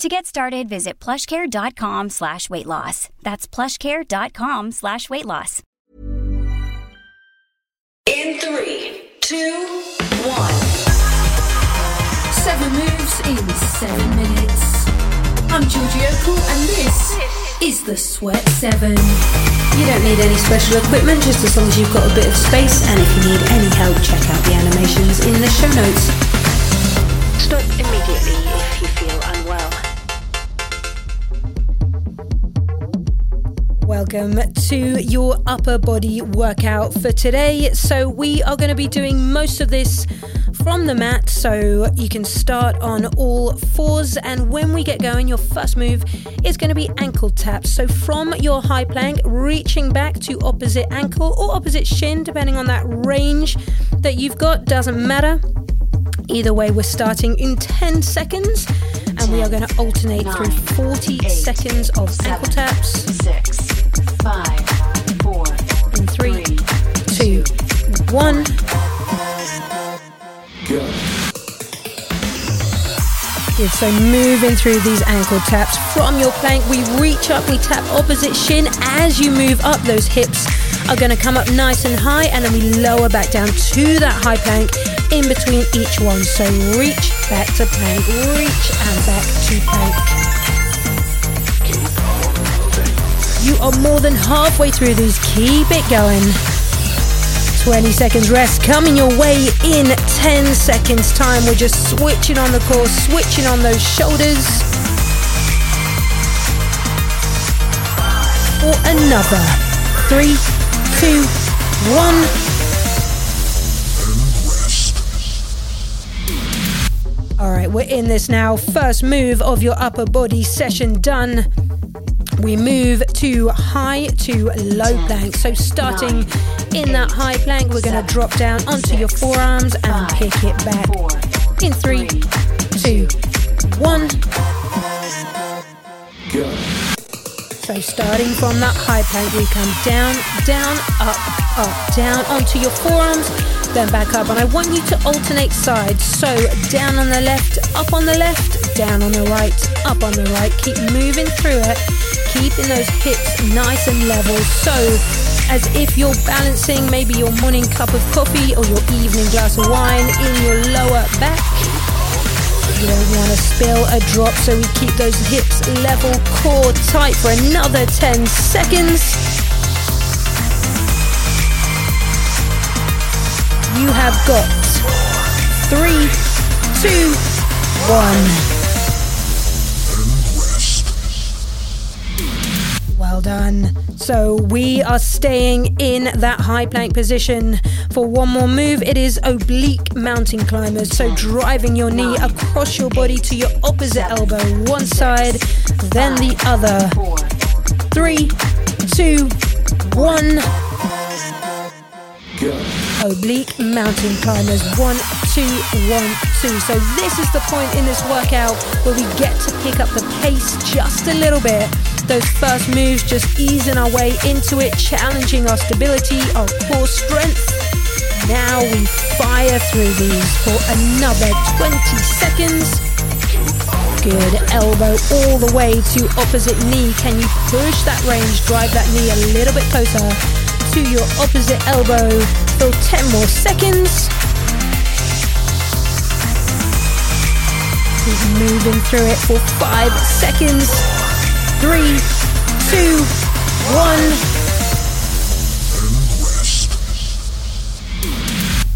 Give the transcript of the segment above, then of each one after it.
To get started, visit plushcare.com slash weight loss. That's plushcare.com slash weight loss. In three, two, one. Seven moves in seven minutes. I'm Georgie Okell and this is the Sweat 7. You don't need any special equipment just as long as you've got a bit of space and if you need any help check out the animations in the show notes. Stop immediately Welcome to your upper body workout for today. So, we are going to be doing most of this from the mat, so you can start on all fours. And when we get going, your first move is going to be ankle taps. So, from your high plank, reaching back to opposite ankle or opposite shin, depending on that range that you've got, doesn't matter. Either way, we're starting in 10 seconds and we are going to alternate Nine, through 40 eight, seconds of ankle taps. Six, five, four, three, two, one. Good. So moving through these ankle taps from your plank, we reach up, we tap opposite shin. As you move up, those hips are going to come up nice and high, and then we lower back down to that high plank in between each one. So reach back to plank, reach and back to plank. You are more than halfway through these. Keep it going. 20 seconds rest coming your way in 10 seconds time. We're just switching on the core, switching on those shoulders. For another. Three, two, one. All right, we're in this now. First move of your upper body session done. We move to high to low plank. So starting in that high plank, we're going to drop down onto your forearms and pick it back. In three, two, one. So starting from that high plank, we come down, down, up, up, down onto your forearms, then back up. And I want you to alternate sides. So down on the left, up on the left, down on the right, up on the right. Keep moving through it, keeping those hips nice and level. So as if you're balancing maybe your morning cup of coffee or your evening glass of wine in your lower back. You don't want to spill a drop, so we keep those hips level, core tight for another 10 seconds. You have got three, two, one. Well done. So we are staying in that high plank position for one more move. It is oblique mountain climbers. So driving your knee across your body to your opposite elbow, one side, then the other. Three, two, one. Oblique mountain climbers. One, two, one, two. So this is the point in this workout where we get to pick up the pace just a little bit. Those first moves, just easing our way into it, challenging our stability, our core strength. Now we fire through these for another 20 seconds. Good. Elbow all the way to opposite knee. Can you push that range? Drive that knee a little bit closer to your opposite elbow for 10 more seconds. Keep moving through it for five seconds. Three, two, one.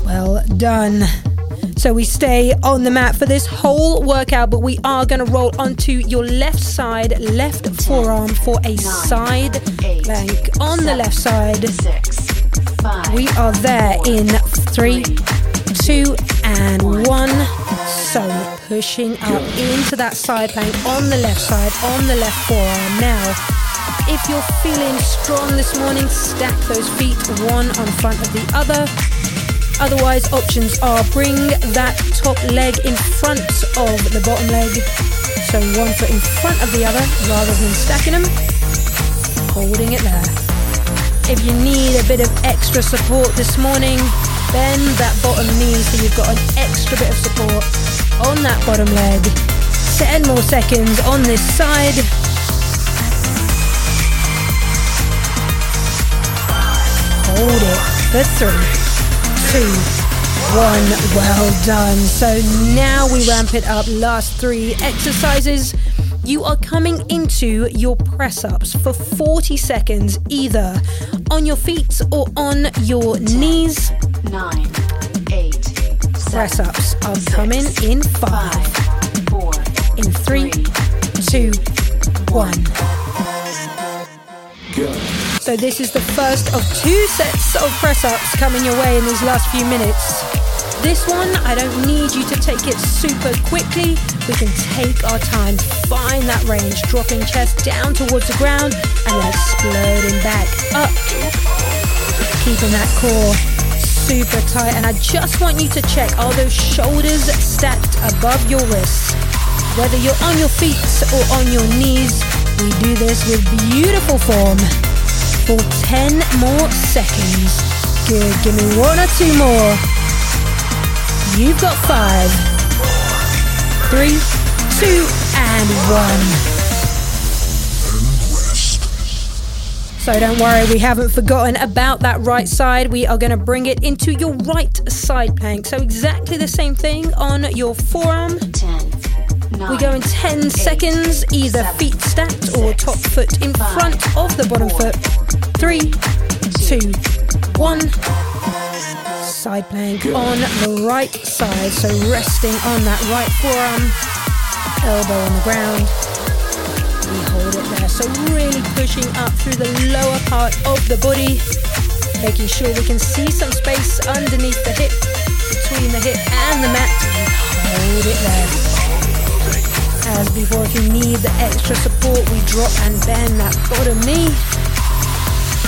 Well done. So we stay on the mat for this whole workout, but we are going to roll onto your left side, left forearm for a side plank on the left side. We are there in three, two, and one. So pushing up into that side plank on the left side, on the left forearm. Now, if you're feeling strong this morning, stack those feet one on front of the other. Otherwise, options are bring that top leg in front of the bottom leg. So one foot in front of the other rather than stacking them. Holding it there. Bit of extra support this morning, bend that bottom knee so you've got an extra bit of support on that bottom leg. 10 more seconds on this side. Hold it for three two, one. Well done. So now we ramp it up. Last three exercises. You are coming into your press ups for 40 seconds, either on your feet or on your Ten, knees. Nine, eight, press ups are six, coming in five, five four, in three, three two, one. So this is the first of two sets of press ups coming your way in these last few minutes. This one, I don't need you to take it super quickly. We can take our time, find that range, dropping chest down towards the ground and then exploding back up. Keeping that core super tight. And I just want you to check are those shoulders stacked above your wrists? Whether you're on your feet or on your knees, we do this with beautiful form for 10 more seconds. Good, give me one or two more. You've got five, three, two, and one. So don't worry, we haven't forgotten about that right side. We are going to bring it into your right side plank. So exactly the same thing on your forearm. 10. We go in 10 eight, seconds, either seven, feet stacked six, or top foot in five, front of the bottom four, foot. Three, two, one. Side plank on the right side. So resting on that right forearm, elbow on the ground. We hold it there. So really pushing up through the lower part of the body, making sure we can see some space underneath the hip, between the hip and the mat. hold it there. As before, if you need the extra support, we drop and bend that bottom knee.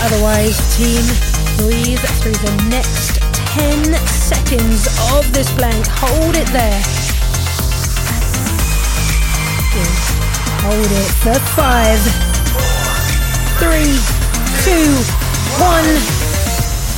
Otherwise, team, breathe through the next 10 seconds of this plank. Hold it there. Hold it for five, three, two, one.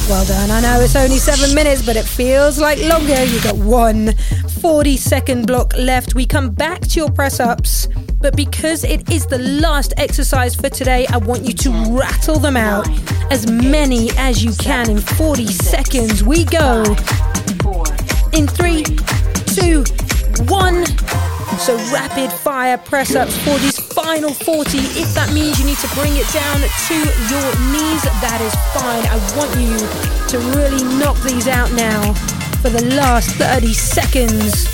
Well done. I know it's only seven minutes, but it feels like longer. You've got one 40 second block left. We come back to your press ups. But because it is the last exercise for today, I want you to rattle them out as many as you can in 40 seconds. We go in three, two. So rapid fire press ups for these final 40. If that means you need to bring it down to your knees, that is fine. I want you to really knock these out now for the last 30 seconds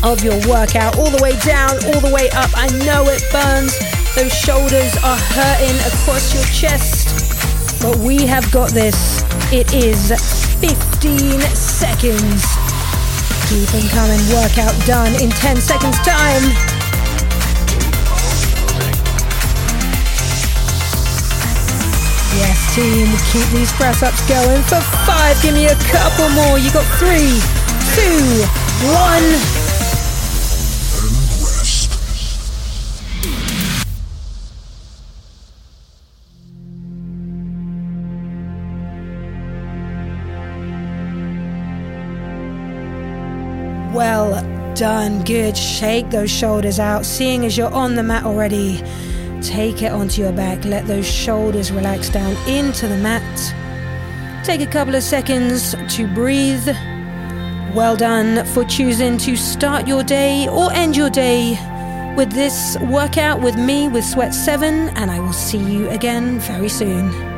of your workout, all the way down, all the way up. I know it burns. Those shoulders are hurting across your chest, but we have got this. It is 15 seconds. Keep them coming. Workout done in 10 seconds time. Yes, team, keep these press ups going for five. Give me a couple more. You got three, two, one. Done. Good. Shake those shoulders out. Seeing as you're on the mat already, take it onto your back. Let those shoulders relax down into the mat. Take a couple of seconds to breathe. Well done for choosing to start your day or end your day with this workout with me with Sweat 7, and I will see you again very soon.